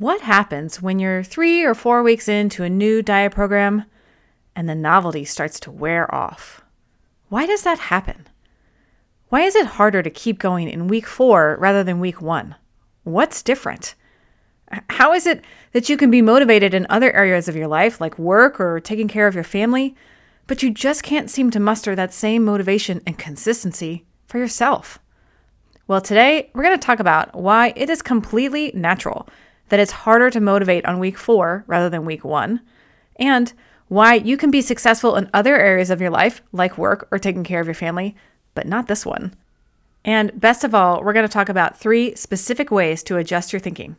What happens when you're three or four weeks into a new diet program and the novelty starts to wear off? Why does that happen? Why is it harder to keep going in week four rather than week one? What's different? How is it that you can be motivated in other areas of your life, like work or taking care of your family, but you just can't seem to muster that same motivation and consistency for yourself? Well, today we're going to talk about why it is completely natural that it's harder to motivate on week four rather than week one, and why you can be successful in other areas of your life, like work or taking care of your family, but not this one. And best of all, we're going to talk about three specific ways to adjust your thinking.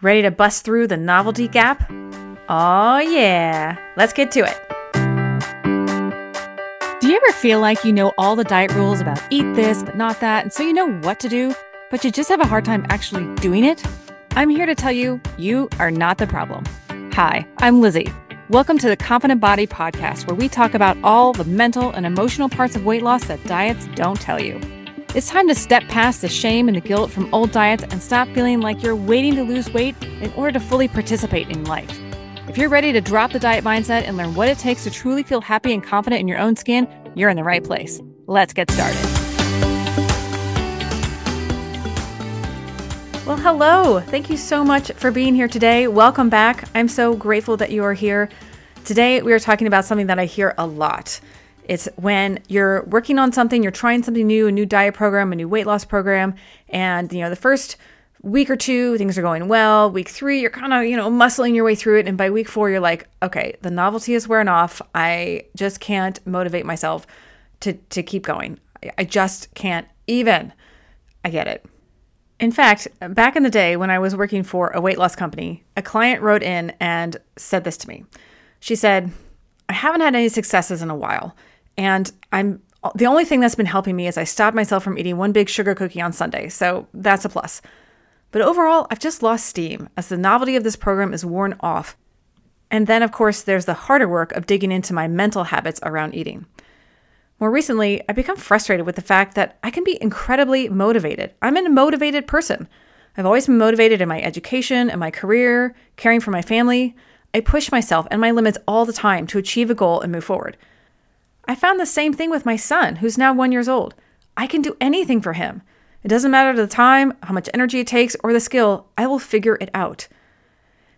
Ready to bust through the novelty gap? Oh, yeah. Let's get to it. Do you ever feel like you know all the diet rules about eat this, but not that, and so you know what to do, but you just have a hard time actually doing it? I'm here to tell you, you are not the problem. Hi, I'm Lizzie. Welcome to the Confident Body Podcast, where we talk about all the mental and emotional parts of weight loss that diets don't tell you. It's time to step past the shame and the guilt from old diets and stop feeling like you're waiting to lose weight in order to fully participate in life. If you're ready to drop the diet mindset and learn what it takes to truly feel happy and confident in your own skin, you're in the right place. Let's get started. Well, hello. Thank you so much for being here today. Welcome back. I'm so grateful that you are here. Today, we are talking about something that I hear a lot. It's when you're working on something, you're trying something new, a new diet program, a new weight loss program, and you know, the first week or two, things are going well. Week three, you're kind of, you know, muscling your way through it. And by week four, you're like, okay, the novelty is wearing off. I just can't motivate myself to, to keep going. I just can't even. I get it. In fact, back in the day when I was working for a weight loss company, a client wrote in and said this to me. She said, I haven't had any successes in a while, and I'm the only thing that's been helping me is I stopped myself from eating one big sugar cookie on Sunday, so that's a plus. But overall, I've just lost steam as the novelty of this program is worn off. And then, of course, there's the harder work of digging into my mental habits around eating. More recently, I've become frustrated with the fact that I can be incredibly motivated. I'm a motivated person. I've always been motivated in my education and my career, caring for my family. I push myself and my limits all the time to achieve a goal and move forward. I found the same thing with my son, who's now one years old. I can do anything for him. It doesn't matter the time, how much energy it takes, or the skill, I will figure it out.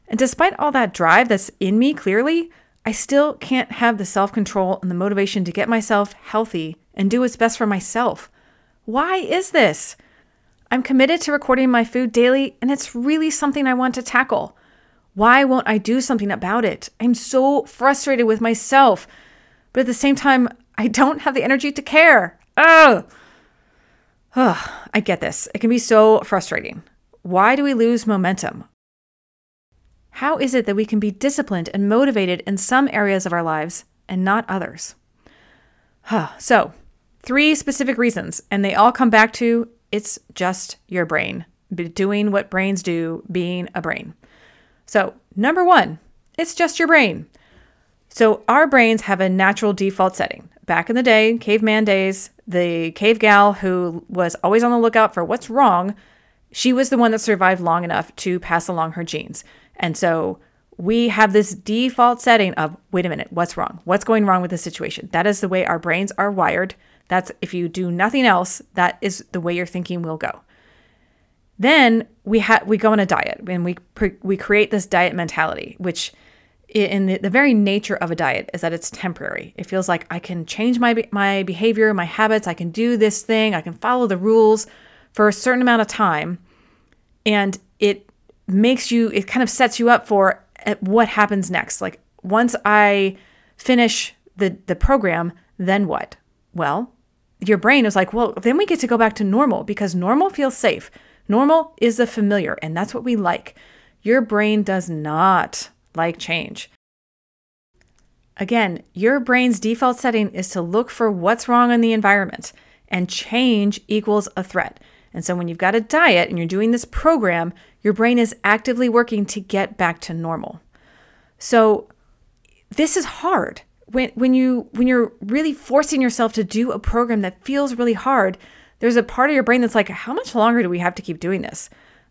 And despite all that drive that's in me clearly, I still can't have the self control and the motivation to get myself healthy and do what's best for myself. Why is this? I'm committed to recording my food daily, and it's really something I want to tackle. Why won't I do something about it? I'm so frustrated with myself, but at the same time, I don't have the energy to care. Ugh. Ugh, I get this. It can be so frustrating. Why do we lose momentum? How is it that we can be disciplined and motivated in some areas of our lives and not others? so, three specific reasons, and they all come back to it's just your brain doing what brains do, being a brain. So, number one, it's just your brain. So, our brains have a natural default setting. Back in the day, caveman days, the cave gal who was always on the lookout for what's wrong, she was the one that survived long enough to pass along her genes. And so we have this default setting of wait a minute, what's wrong? What's going wrong with the situation? That is the way our brains are wired. That's if you do nothing else, that is the way your thinking will go. Then we have we go on a diet and we pre- we create this diet mentality, which in the, the very nature of a diet is that it's temporary. It feels like I can change my my behavior, my habits, I can do this thing, I can follow the rules for a certain amount of time and it makes you it kind of sets you up for eh, what happens next. Like once I finish the the program, then what? Well, your brain is like, well, then we get to go back to normal because normal feels safe. Normal is the familiar, and that's what we like. Your brain does not like change. Again, your brain's default setting is to look for what's wrong in the environment, and change equals a threat. And so when you've got a diet and you're doing this program, your brain is actively working to get back to normal. So this is hard. When when you when you're really forcing yourself to do a program that feels really hard, there's a part of your brain that's like, how much longer do we have to keep doing this?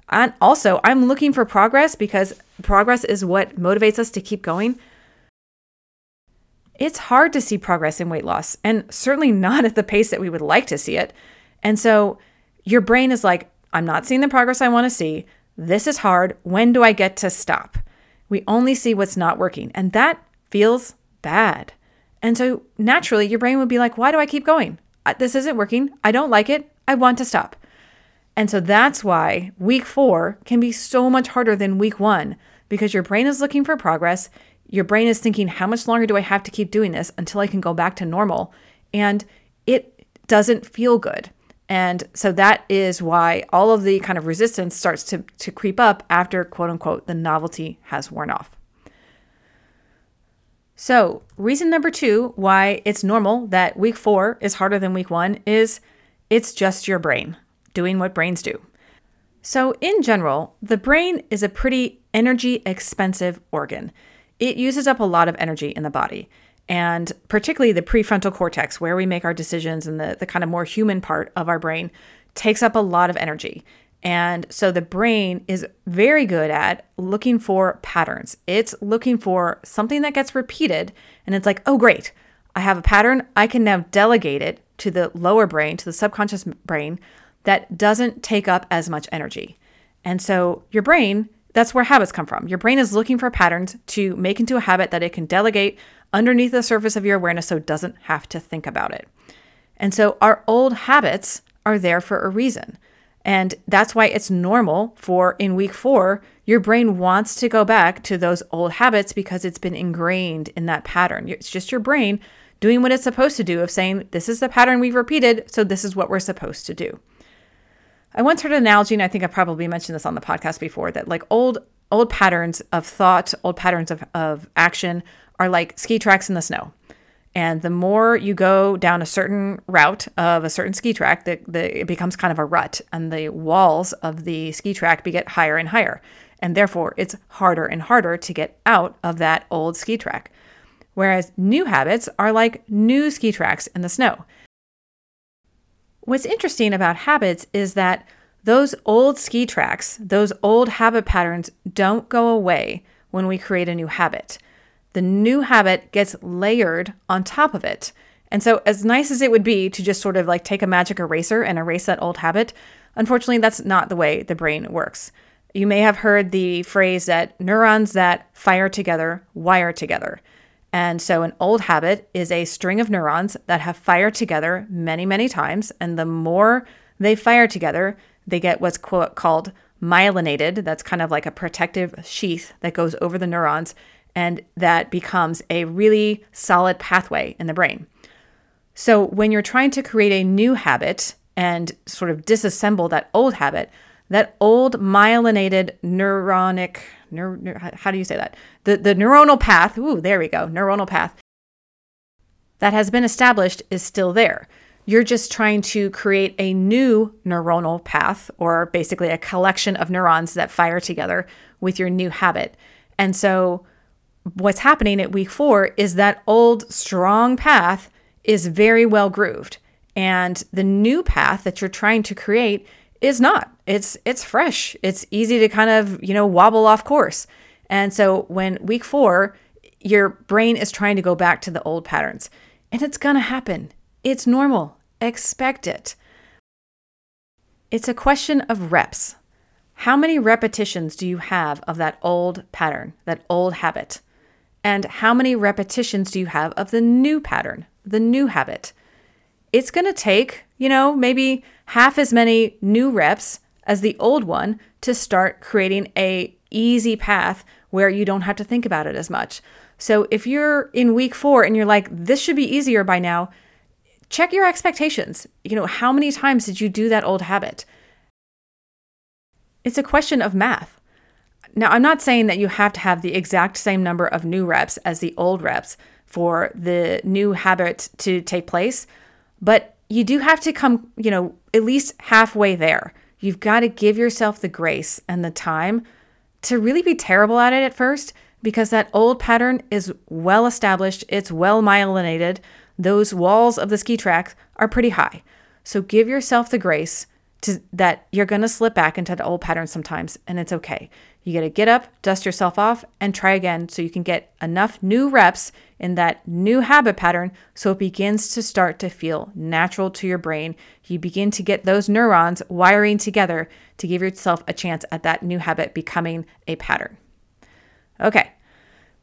And also, I'm looking for progress because progress is what motivates us to keep going. It's hard to see progress in weight loss, and certainly not at the pace that we would like to see it. And so your brain is like, I'm not seeing the progress I want to see. This is hard. When do I get to stop? We only see what's not working, and that feels bad. And so naturally, your brain would be like, Why do I keep going? This isn't working. I don't like it. I want to stop. And so that's why week four can be so much harder than week one because your brain is looking for progress. Your brain is thinking, How much longer do I have to keep doing this until I can go back to normal? And it doesn't feel good. And so that is why all of the kind of resistance starts to, to creep up after, quote unquote, the novelty has worn off. So, reason number two why it's normal that week four is harder than week one is it's just your brain doing what brains do. So, in general, the brain is a pretty energy expensive organ. It uses up a lot of energy in the body, and particularly the prefrontal cortex, where we make our decisions and the, the kind of more human part of our brain, takes up a lot of energy. And so the brain is very good at looking for patterns. It's looking for something that gets repeated. And it's like, oh, great, I have a pattern. I can now delegate it to the lower brain, to the subconscious brain that doesn't take up as much energy. And so your brain, that's where habits come from. Your brain is looking for patterns to make into a habit that it can delegate underneath the surface of your awareness so it doesn't have to think about it. And so our old habits are there for a reason. And that's why it's normal for in week four, your brain wants to go back to those old habits because it's been ingrained in that pattern. It's just your brain doing what it's supposed to do of saying, this is the pattern we've repeated, so this is what we're supposed to do. I once heard an analogy, and I think I probably mentioned this on the podcast before, that like old old patterns of thought, old patterns of, of action are like ski tracks in the snow. And the more you go down a certain route of a certain ski track, the, the, it becomes kind of a rut, and the walls of the ski track get higher and higher. And therefore, it's harder and harder to get out of that old ski track. Whereas new habits are like new ski tracks in the snow. What's interesting about habits is that those old ski tracks, those old habit patterns don't go away when we create a new habit the new habit gets layered on top of it. And so, as nice as it would be to just sort of like take a magic eraser and erase that old habit, unfortunately, that's not the way the brain works. You may have heard the phrase that neurons that fire together wire together. And so, an old habit is a string of neurons that have fired together many, many times. And the more they fire together, they get what's quote, called myelinated. That's kind of like a protective sheath that goes over the neurons and that becomes a really solid pathway in the brain. So when you're trying to create a new habit and sort of disassemble that old habit, that old myelinated neuronic, neur, how do you say that? The, the neuronal path, ooh, there we go, neuronal path, that has been established is still there. You're just trying to create a new neuronal path, or basically a collection of neurons that fire together with your new habit. And so what's happening at week four is that old strong path is very well grooved. And the new path that you're trying to create is not. It's it's fresh. It's easy to kind of, you know, wobble off course. And so when week 4, your brain is trying to go back to the old patterns. And it's going to happen. It's normal. Expect it. It's a question of reps. How many repetitions do you have of that old pattern, that old habit? And how many repetitions do you have of the new pattern, the new habit? It's going to take, you know, maybe half as many new reps as the old one to start creating a easy path where you don't have to think about it as much. So if you're in week 4 and you're like this should be easier by now, check your expectations. You know, how many times did you do that old habit? It's a question of math. Now, I'm not saying that you have to have the exact same number of new reps as the old reps for the new habit to take place, but you do have to come, you know, at least halfway there. You've got to give yourself the grace and the time to really be terrible at it at first because that old pattern is well established, it's well myelinated. Those walls of the ski track are pretty high. So give yourself the grace to, that you're going to slip back into the old pattern sometimes, and it's okay. You got to get up, dust yourself off, and try again so you can get enough new reps in that new habit pattern so it begins to start to feel natural to your brain. You begin to get those neurons wiring together to give yourself a chance at that new habit becoming a pattern. Okay.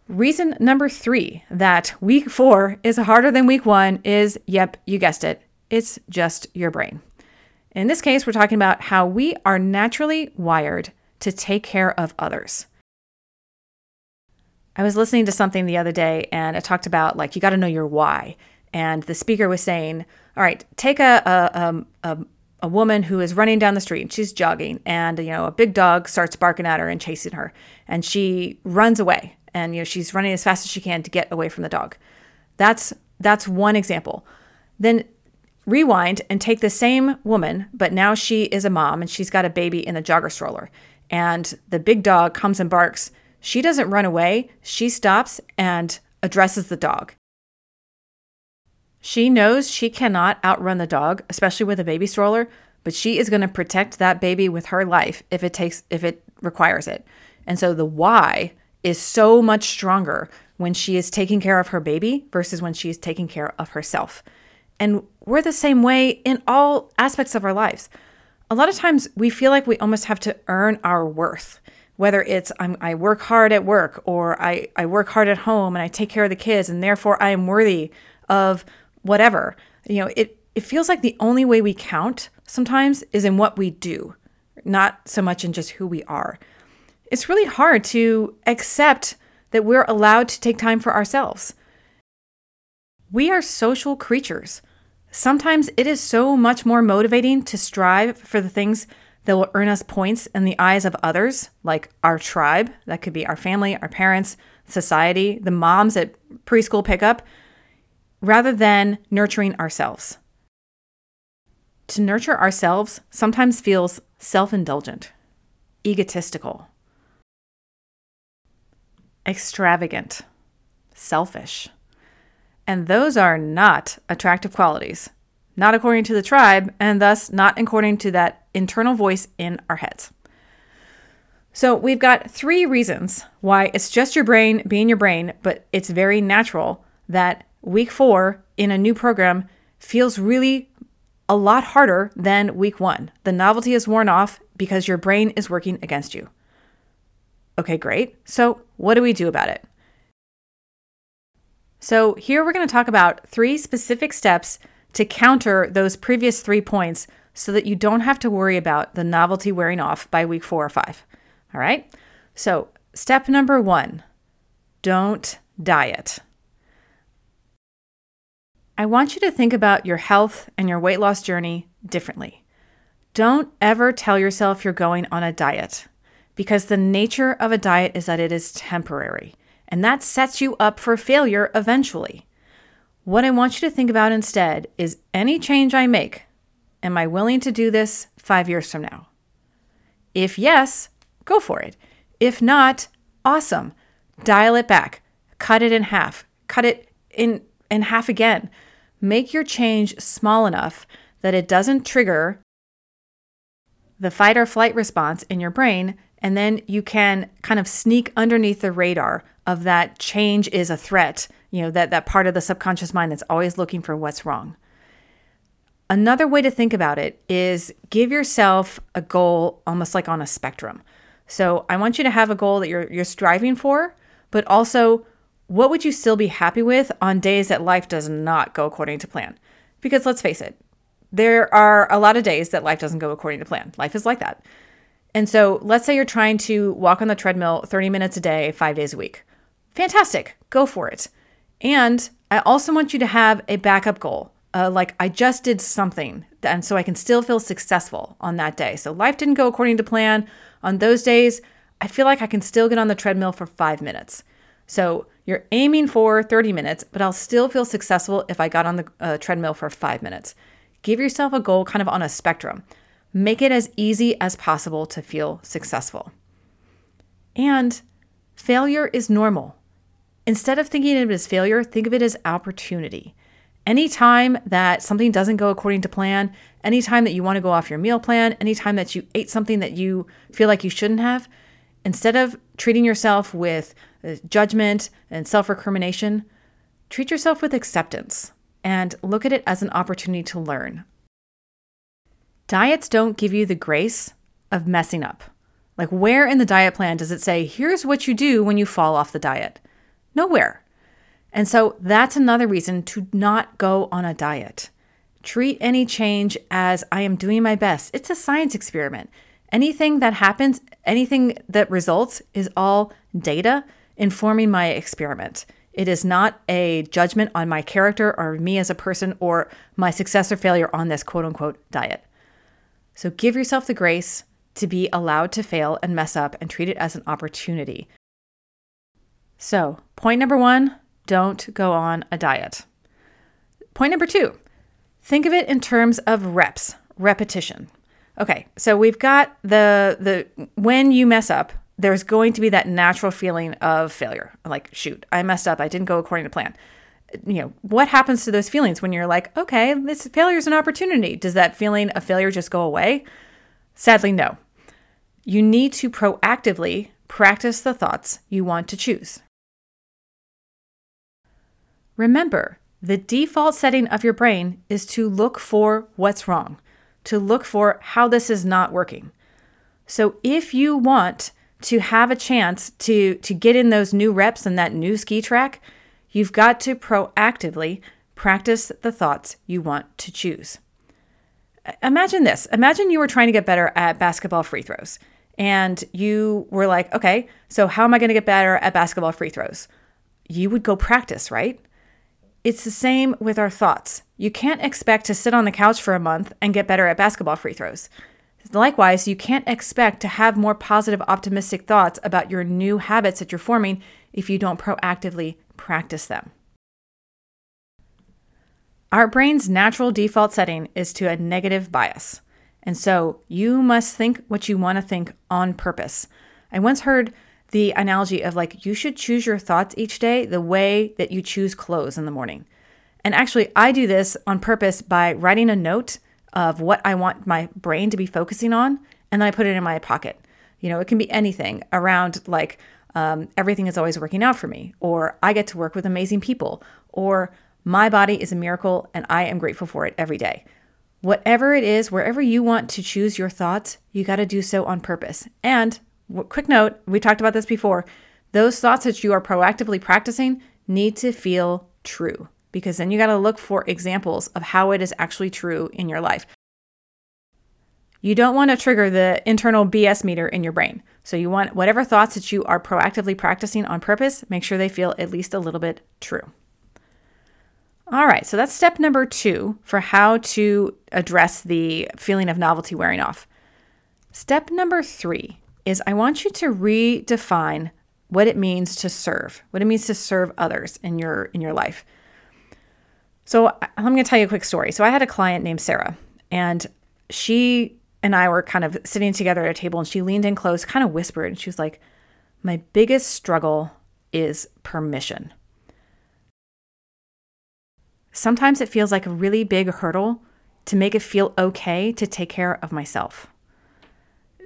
Reason number three that week four is harder than week one is yep, you guessed it, it's just your brain. In this case, we're talking about how we are naturally wired to take care of others. I was listening to something the other day and it talked about like you got to know your why. And the speaker was saying, all right, take a, a, um, a, a woman who is running down the street and she's jogging and you know a big dog starts barking at her and chasing her and she runs away and you know she's running as fast as she can to get away from the dog. That's that's one example. Then rewind and take the same woman, but now she is a mom and she's got a baby in a jogger stroller and the big dog comes and barks, she doesn't run away. She stops and addresses the dog. She knows she cannot outrun the dog, especially with a baby stroller, but she is going to protect that baby with her life if it takes if it requires it. And so the why is so much stronger when she is taking care of her baby versus when she is taking care of herself. And we're the same way in all aspects of our lives a lot of times we feel like we almost have to earn our worth whether it's I'm, i work hard at work or I, I work hard at home and i take care of the kids and therefore i am worthy of whatever. You know it, it feels like the only way we count sometimes is in what we do not so much in just who we are. It's really hard to accept that we're allowed to take time for ourselves. We are social creatures Sometimes it is so much more motivating to strive for the things that will earn us points in the eyes of others, like our tribe, that could be our family, our parents, society, the moms at preschool pickup, rather than nurturing ourselves. To nurture ourselves sometimes feels self indulgent, egotistical, extravagant, selfish. And those are not attractive qualities, not according to the tribe, and thus not according to that internal voice in our heads. So, we've got three reasons why it's just your brain being your brain, but it's very natural that week four in a new program feels really a lot harder than week one. The novelty is worn off because your brain is working against you. Okay, great. So, what do we do about it? So, here we're going to talk about three specific steps to counter those previous three points so that you don't have to worry about the novelty wearing off by week four or five. All right? So, step number one don't diet. I want you to think about your health and your weight loss journey differently. Don't ever tell yourself you're going on a diet because the nature of a diet is that it is temporary and that sets you up for failure eventually. What I want you to think about instead is any change I make, am I willing to do this five years from now? If yes, go for it. If not, awesome. Dial it back, cut it in half, cut it in, in half again. Make your change small enough that it doesn't trigger the fight or flight response in your brain, and then you can kind of sneak underneath the radar of that change is a threat, you know, that, that part of the subconscious mind that's always looking for what's wrong. Another way to think about it is give yourself a goal almost like on a spectrum. So I want you to have a goal that you're you're striving for, but also what would you still be happy with on days that life does not go according to plan? Because let's face it, there are a lot of days that life doesn't go according to plan. Life is like that. And so let's say you're trying to walk on the treadmill 30 minutes a day, five days a week fantastic, go for it. And I also want you to have a backup goal. Uh, like I just did something, and so I can still feel successful on that day. So life didn't go according to plan. On those days, I feel like I can still get on the treadmill for five minutes. So you're aiming for 30 minutes, but I'll still feel successful if I got on the uh, treadmill for five minutes. Give yourself a goal kind of on a spectrum. Make it as easy as possible to feel successful. And failure is normal. Instead of thinking of it as failure, think of it as opportunity. Anytime that something doesn't go according to plan, anytime that you want to go off your meal plan, anytime that you ate something that you feel like you shouldn't have, instead of treating yourself with uh, judgment and self recrimination, treat yourself with acceptance and look at it as an opportunity to learn. Diets don't give you the grace of messing up. Like, where in the diet plan does it say, here's what you do when you fall off the diet? Nowhere. And so that's another reason to not go on a diet. Treat any change as I am doing my best. It's a science experiment. Anything that happens, anything that results is all data informing my experiment. It is not a judgment on my character or me as a person or my success or failure on this quote unquote diet. So give yourself the grace to be allowed to fail and mess up and treat it as an opportunity. So, point number one don't go on a diet. Point number two think of it in terms of reps, repetition. Okay, so we've got the the when you mess up, there's going to be that natural feeling of failure. Like, shoot, I messed up. I didn't go according to plan. You know, what happens to those feelings when you're like, okay, this failure is an opportunity? Does that feeling of failure just go away? Sadly, no. You need to proactively practice the thoughts you want to choose. Remember, the default setting of your brain is to look for what's wrong, to look for how this is not working. So if you want to have a chance to to get in those new reps and that new ski track, you've got to proactively practice the thoughts you want to choose. Imagine this. Imagine you were trying to get better at basketball free throws and you were like, "Okay, so how am I going to get better at basketball free throws?" You would go practice, right? It's the same with our thoughts. You can't expect to sit on the couch for a month and get better at basketball free throws. Likewise, you can't expect to have more positive, optimistic thoughts about your new habits that you're forming if you don't proactively practice them. Our brain's natural default setting is to a negative bias. And so you must think what you want to think on purpose. I once heard the analogy of like you should choose your thoughts each day the way that you choose clothes in the morning. And actually, I do this on purpose by writing a note of what I want my brain to be focusing on, and then I put it in my pocket. You know, it can be anything around like um, everything is always working out for me, or I get to work with amazing people, or my body is a miracle and I am grateful for it every day. Whatever it is, wherever you want to choose your thoughts, you got to do so on purpose. And quick note, we talked about this before. Those thoughts that you are proactively practicing need to feel true because then you got to look for examples of how it is actually true in your life. You don't want to trigger the internal BS meter in your brain. So you want whatever thoughts that you are proactively practicing on purpose, make sure they feel at least a little bit true. All right, so that's step number two for how to address the feeling of novelty wearing off. Step number three is I want you to redefine what it means to serve, what it means to serve others in your in your life. So I'm going to tell you a quick story. So I had a client named Sarah, and she and I were kind of sitting together at a table, and she leaned in close, kind of whispered, and she was like, "My biggest struggle is permission." Sometimes it feels like a really big hurdle to make it feel okay to take care of myself.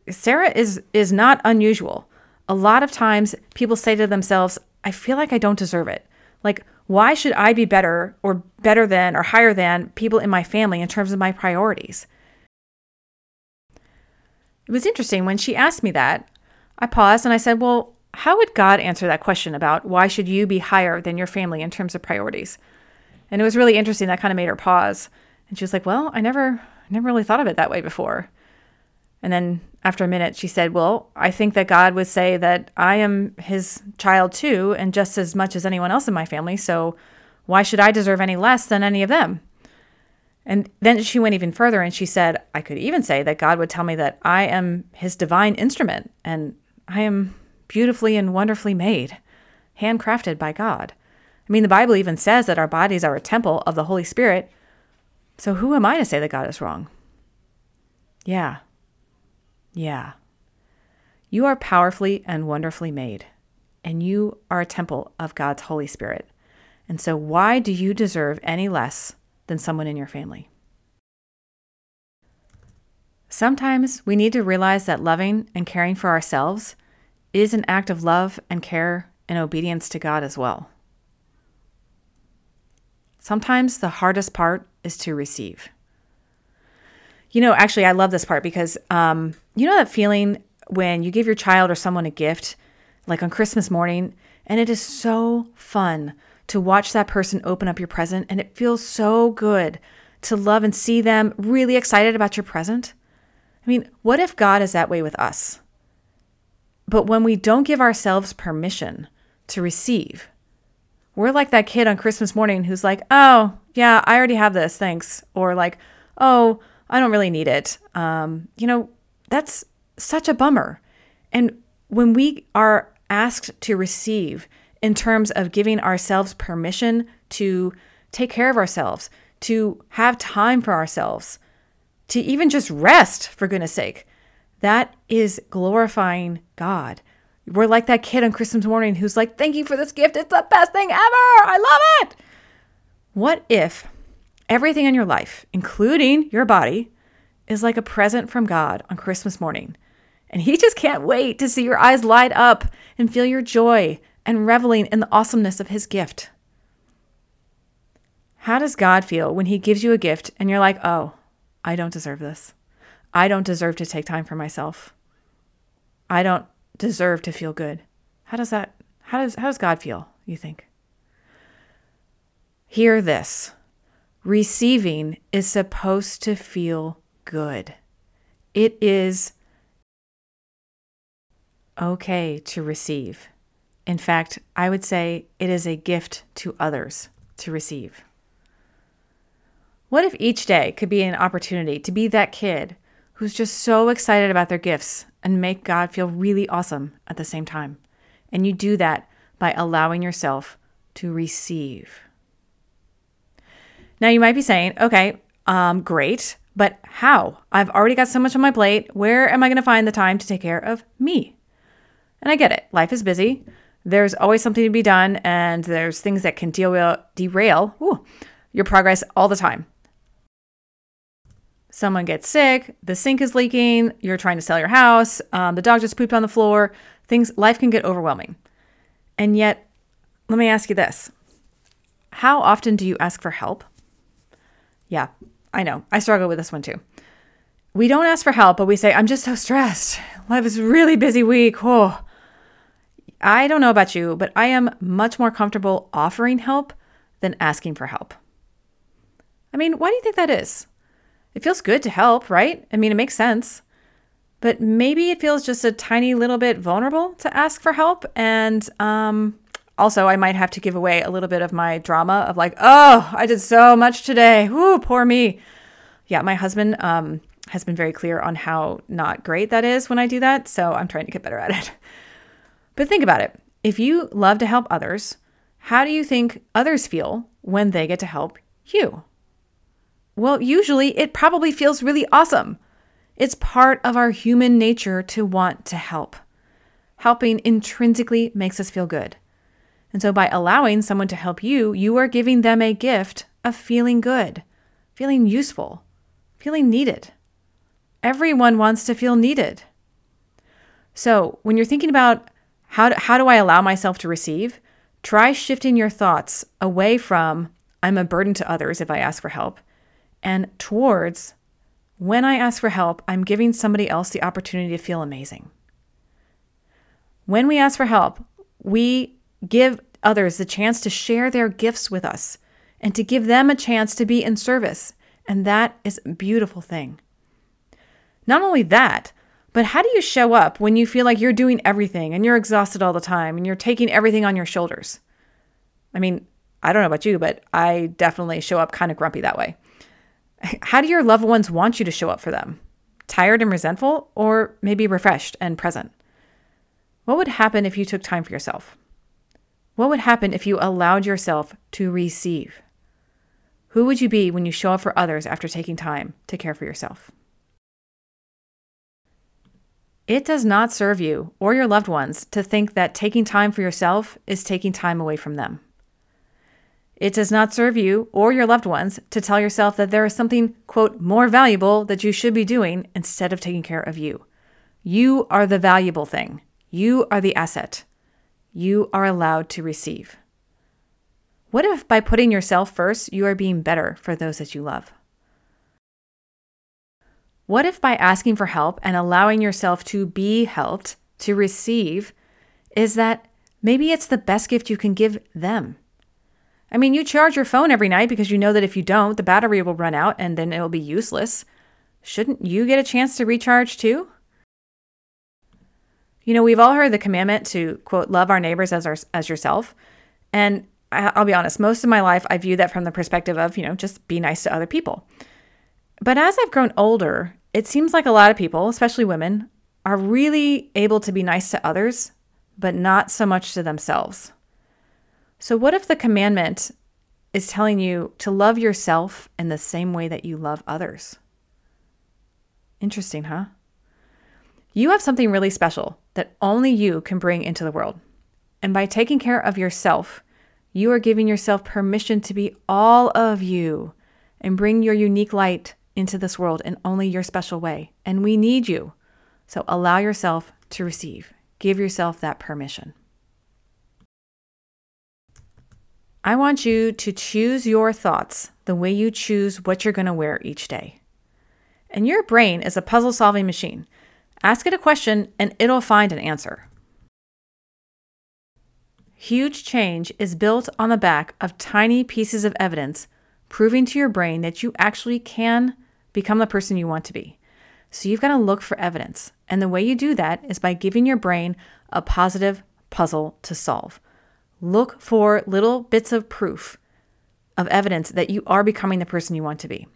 Sarah is is not unusual. A lot of times people say to themselves, I feel like I don't deserve it. Like, why should I be better or better than or higher than people in my family in terms of my priorities? It was interesting when she asked me that. I paused and I said, Well, how would God answer that question about why should you be higher than your family in terms of priorities? And it was really interesting. That kind of made her pause. And she was like, Well, I never, never really thought of it that way before. And then after a minute, she said, Well, I think that God would say that I am his child too, and just as much as anyone else in my family. So why should I deserve any less than any of them? And then she went even further and she said, I could even say that God would tell me that I am his divine instrument and I am beautifully and wonderfully made, handcrafted by God. I mean, the Bible even says that our bodies are a temple of the Holy Spirit. So who am I to say that God is wrong? Yeah, yeah. You are powerfully and wonderfully made, and you are a temple of God's Holy Spirit. And so, why do you deserve any less than someone in your family? Sometimes we need to realize that loving and caring for ourselves is an act of love and care and obedience to God as well. Sometimes the hardest part is to receive. You know, actually, I love this part because um, you know that feeling when you give your child or someone a gift, like on Christmas morning, and it is so fun to watch that person open up your present, and it feels so good to love and see them really excited about your present. I mean, what if God is that way with us? But when we don't give ourselves permission to receive, we're like that kid on Christmas morning who's like, oh, yeah, I already have this, thanks. Or like, oh, I don't really need it. Um, you know, that's such a bummer. And when we are asked to receive in terms of giving ourselves permission to take care of ourselves, to have time for ourselves, to even just rest, for goodness sake, that is glorifying God. We're like that kid on Christmas morning who's like, Thank you for this gift. It's the best thing ever. I love it. What if Everything in your life, including your body, is like a present from God on Christmas morning. And He just can't wait to see your eyes light up and feel your joy and reveling in the awesomeness of His gift. How does God feel when He gives you a gift and you're like, oh, I don't deserve this? I don't deserve to take time for myself. I don't deserve to feel good. How does that how does how does God feel, you think? Hear this. Receiving is supposed to feel good. It is okay to receive. In fact, I would say it is a gift to others to receive. What if each day could be an opportunity to be that kid who's just so excited about their gifts and make God feel really awesome at the same time? And you do that by allowing yourself to receive. Now, you might be saying, okay, um, great, but how? I've already got so much on my plate. Where am I going to find the time to take care of me? And I get it. Life is busy. There's always something to be done, and there's things that can derail, derail ooh, your progress all the time. Someone gets sick, the sink is leaking, you're trying to sell your house, um, the dog just pooped on the floor. Things, life can get overwhelming. And yet, let me ask you this How often do you ask for help? Yeah, I know. I struggle with this one too. We don't ask for help, but we say, I'm just so stressed. Life is really busy week. Oh. I don't know about you, but I am much more comfortable offering help than asking for help. I mean, why do you think that is? It feels good to help, right? I mean, it makes sense. But maybe it feels just a tiny little bit vulnerable to ask for help. And um, also, I might have to give away a little bit of my drama of like, oh, I did so much today. Whoo, poor me. Yeah, my husband um, has been very clear on how not great that is when I do that. So I'm trying to get better at it. But think about it. If you love to help others, how do you think others feel when they get to help you? Well, usually it probably feels really awesome. It's part of our human nature to want to help. Helping intrinsically makes us feel good. And so, by allowing someone to help you, you are giving them a gift of feeling good, feeling useful, feeling needed. Everyone wants to feel needed. So, when you're thinking about how do, how do I allow myself to receive, try shifting your thoughts away from I'm a burden to others if I ask for help and towards when I ask for help, I'm giving somebody else the opportunity to feel amazing. When we ask for help, we give others the chance to share their gifts with us and to give them a chance to be in service. And that is a beautiful thing. Not only that, but how do you show up when you feel like you're doing everything and you're exhausted all the time and you're taking everything on your shoulders? I mean, I don't know about you, but I definitely show up kind of grumpy that way. How do your loved ones want you to show up for them? Tired and resentful, or maybe refreshed and present? What would happen if you took time for yourself? What would happen if you allowed yourself to receive? Who would you be when you show up for others after taking time to care for yourself? It does not serve you or your loved ones to think that taking time for yourself is taking time away from them. It does not serve you or your loved ones to tell yourself that there is something, quote, more valuable that you should be doing instead of taking care of you. You are the valuable thing. You are the asset. You are allowed to receive. What if by putting yourself first, you are being better for those that you love? What if by asking for help and allowing yourself to be helped, to receive, is that maybe it's the best gift you can give them? I mean, you charge your phone every night because you know that if you don't, the battery will run out and then it will be useless. Shouldn't you get a chance to recharge too? You know, we've all heard the commandment to quote, love our neighbors as, our, as yourself. And I'll be honest, most of my life I view that from the perspective of, you know, just be nice to other people. But as I've grown older, it seems like a lot of people, especially women, are really able to be nice to others, but not so much to themselves. So, what if the commandment is telling you to love yourself in the same way that you love others? Interesting, huh? You have something really special that only you can bring into the world. And by taking care of yourself, you are giving yourself permission to be all of you and bring your unique light into this world in only your special way. And we need you. So allow yourself to receive. Give yourself that permission. I want you to choose your thoughts the way you choose what you're going to wear each day. And your brain is a puzzle solving machine. Ask it a question and it'll find an answer. Huge change is built on the back of tiny pieces of evidence proving to your brain that you actually can become the person you want to be. So you've got to look for evidence. And the way you do that is by giving your brain a positive puzzle to solve. Look for little bits of proof of evidence that you are becoming the person you want to be.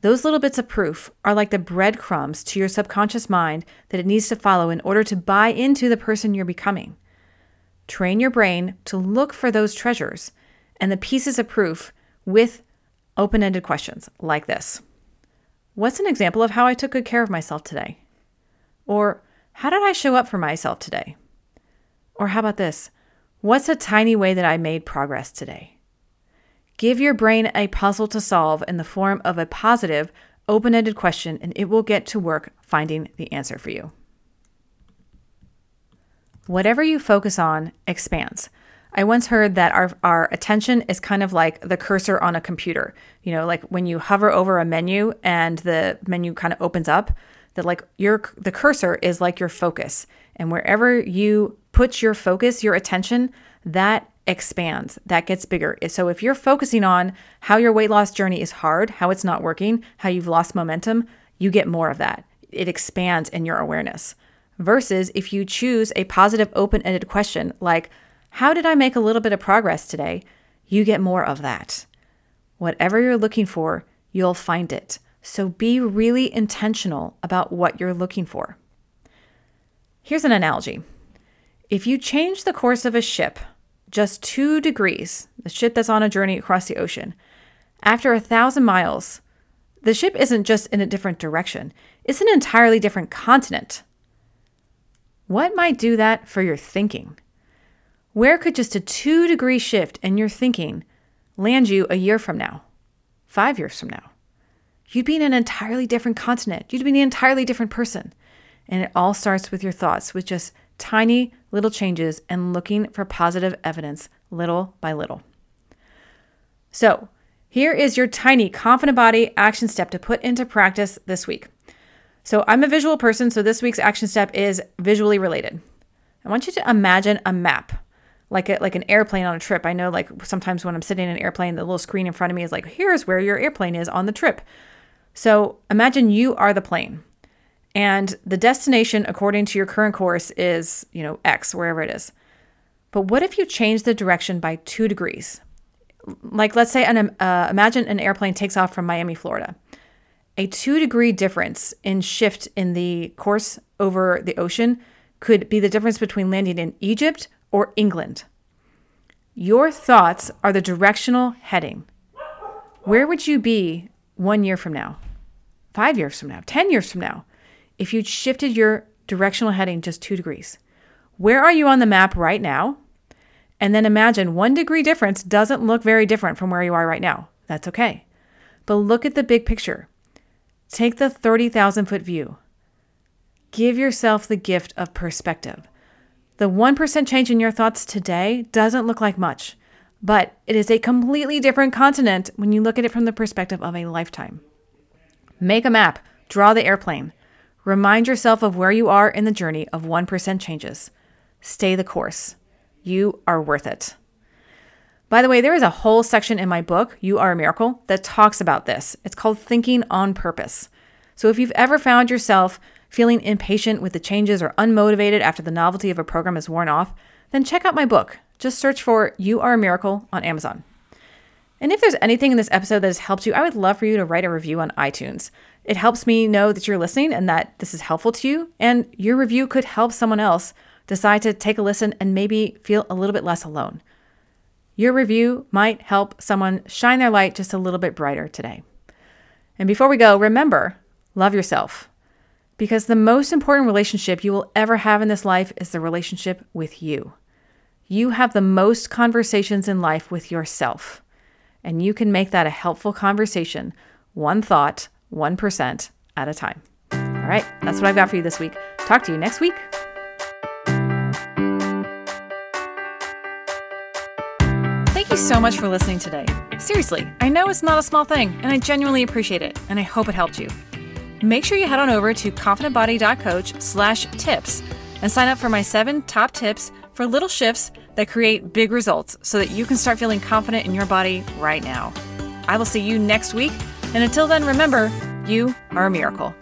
Those little bits of proof are like the breadcrumbs to your subconscious mind that it needs to follow in order to buy into the person you're becoming. Train your brain to look for those treasures and the pieces of proof with open ended questions like this What's an example of how I took good care of myself today? Or how did I show up for myself today? Or how about this? What's a tiny way that I made progress today? Give your brain a puzzle to solve in the form of a positive, open ended question, and it will get to work finding the answer for you. Whatever you focus on expands. I once heard that our, our attention is kind of like the cursor on a computer. You know, like when you hover over a menu and the menu kind of opens up, that like your the cursor is like your focus. And wherever you put your focus, your attention, that expands, that gets bigger. So if you're focusing on how your weight loss journey is hard, how it's not working, how you've lost momentum, you get more of that. It expands in your awareness. Versus if you choose a positive, open ended question like, How did I make a little bit of progress today? You get more of that. Whatever you're looking for, you'll find it. So be really intentional about what you're looking for. Here's an analogy if you change the course of a ship just two degrees, the ship that's on a journey across the ocean, after a thousand miles, the ship isn't just in a different direction, it's an entirely different continent. What might do that for your thinking? Where could just a two degree shift in your thinking land you a year from now, five years from now? You'd be in an entirely different continent. You'd be an entirely different person. And it all starts with your thoughts, with just tiny little changes and looking for positive evidence little by little. So, here is your tiny confident body action step to put into practice this week. So, I'm a visual person, so this week's action step is visually related. I want you to imagine a map. Like a, like an airplane on a trip. I know like sometimes when I'm sitting in an airplane, the little screen in front of me is like, here's where your airplane is on the trip. So imagine you are the plane. And the destination, according to your current course, is, you know, X, wherever it is. But what if you change the direction by two degrees? Like, let's say, an, uh, imagine an airplane takes off from Miami, Florida. A two degree difference in shift in the course over the ocean could be the difference between landing in Egypt or England. Your thoughts are the directional heading. Where would you be one year from now, five years from now, 10 years from now? if you'd shifted your directional heading just two degrees. Where are you on the map right now? And then imagine one degree difference doesn't look very different from where you are right now. That's okay. But look at the big picture. Take the 30,000 foot view. Give yourself the gift of perspective. The 1% change in your thoughts today doesn't look like much, but it is a completely different continent when you look at it from the perspective of a lifetime. Make a map, draw the airplane. Remind yourself of where you are in the journey of 1% changes. Stay the course. You are worth it. By the way, there is a whole section in my book, You Are a Miracle, that talks about this. It's called Thinking on Purpose. So if you've ever found yourself feeling impatient with the changes or unmotivated after the novelty of a program is worn off, then check out my book. Just search for You Are a Miracle on Amazon. And if there's anything in this episode that has helped you, I would love for you to write a review on iTunes. It helps me know that you're listening and that this is helpful to you, and your review could help someone else decide to take a listen and maybe feel a little bit less alone. Your review might help someone shine their light just a little bit brighter today. And before we go, remember love yourself. Because the most important relationship you will ever have in this life is the relationship with you. You have the most conversations in life with yourself, and you can make that a helpful conversation, one thought, 1% at a time. All right, that's what I've got for you this week. Talk to you next week. Thank you so much for listening today. Seriously, I know it's not a small thing, and I genuinely appreciate it, and I hope it helped you. Make sure you head on over to confidentbody.coach slash tips and sign up for my seven top tips for little shifts that create big results so that you can start feeling confident in your body right now. I will see you next week, and until then, remember, you are a miracle.